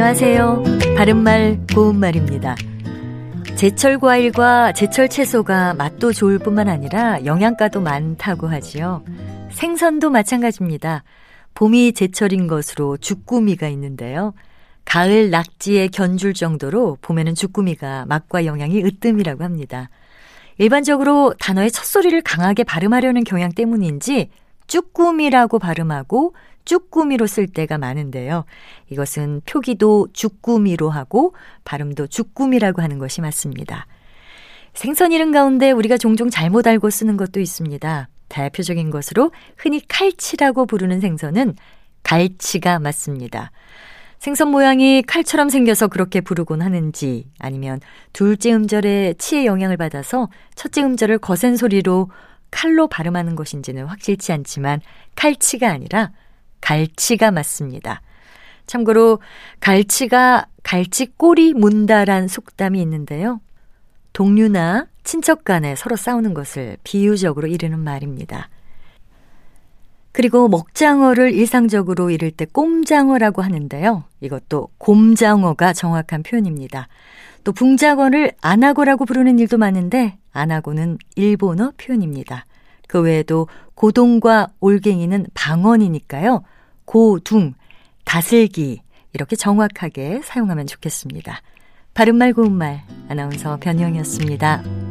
안녕하세요. 바른말 고운말입니다. 제철 과일과 제철 채소가 맛도 좋을 뿐만 아니라 영양가도 많다고 하지요. 생선도 마찬가지입니다. 봄이 제철인 것으로 주꾸미가 있는데요. 가을 낙지에 견줄 정도로 봄에는 주꾸미가 맛과 영양이 으뜸이라고 합니다. 일반적으로 단어의 첫 소리를 강하게 발음하려는 경향 때문인지 쭈꾸미라고 발음하고 쭈꾸미로 쓸 때가 많은데요. 이것은 표기도 주꾸미로 하고 발음도 주꾸미라고 하는 것이 맞습니다. 생선 이름 가운데 우리가 종종 잘못 알고 쓰는 것도 있습니다. 대표적인 것으로 흔히 칼치라고 부르는 생선은 갈치가 맞습니다. 생선 모양이 칼처럼 생겨서 그렇게 부르곤 하는지 아니면 둘째 음절에 치의 영향을 받아서 첫째 음절을 거센 소리로 칼로 발음하는 것인지는 확실치 않지만 칼치가 아니라 갈치가 맞습니다. 참고로 갈치가 갈치 꼬리 문다란 속담이 있는데요. 동료나 친척 간에 서로 싸우는 것을 비유적으로 이르는 말입니다. 그리고 먹장어를 일상적으로 이를 때 꼼장어라고 하는데요. 이것도 곰장어가 정확한 표현입니다. 또 붕장어를 안하고라고 부르는 일도 많은데 안하고는 일본어 표현입니다. 그 외에도 고동과 올갱이는 방언이니까요. 고둥, 다슬기 이렇게 정확하게 사용하면 좋겠습니다. 바른말 고운말 아나운서 변희영이었습니다.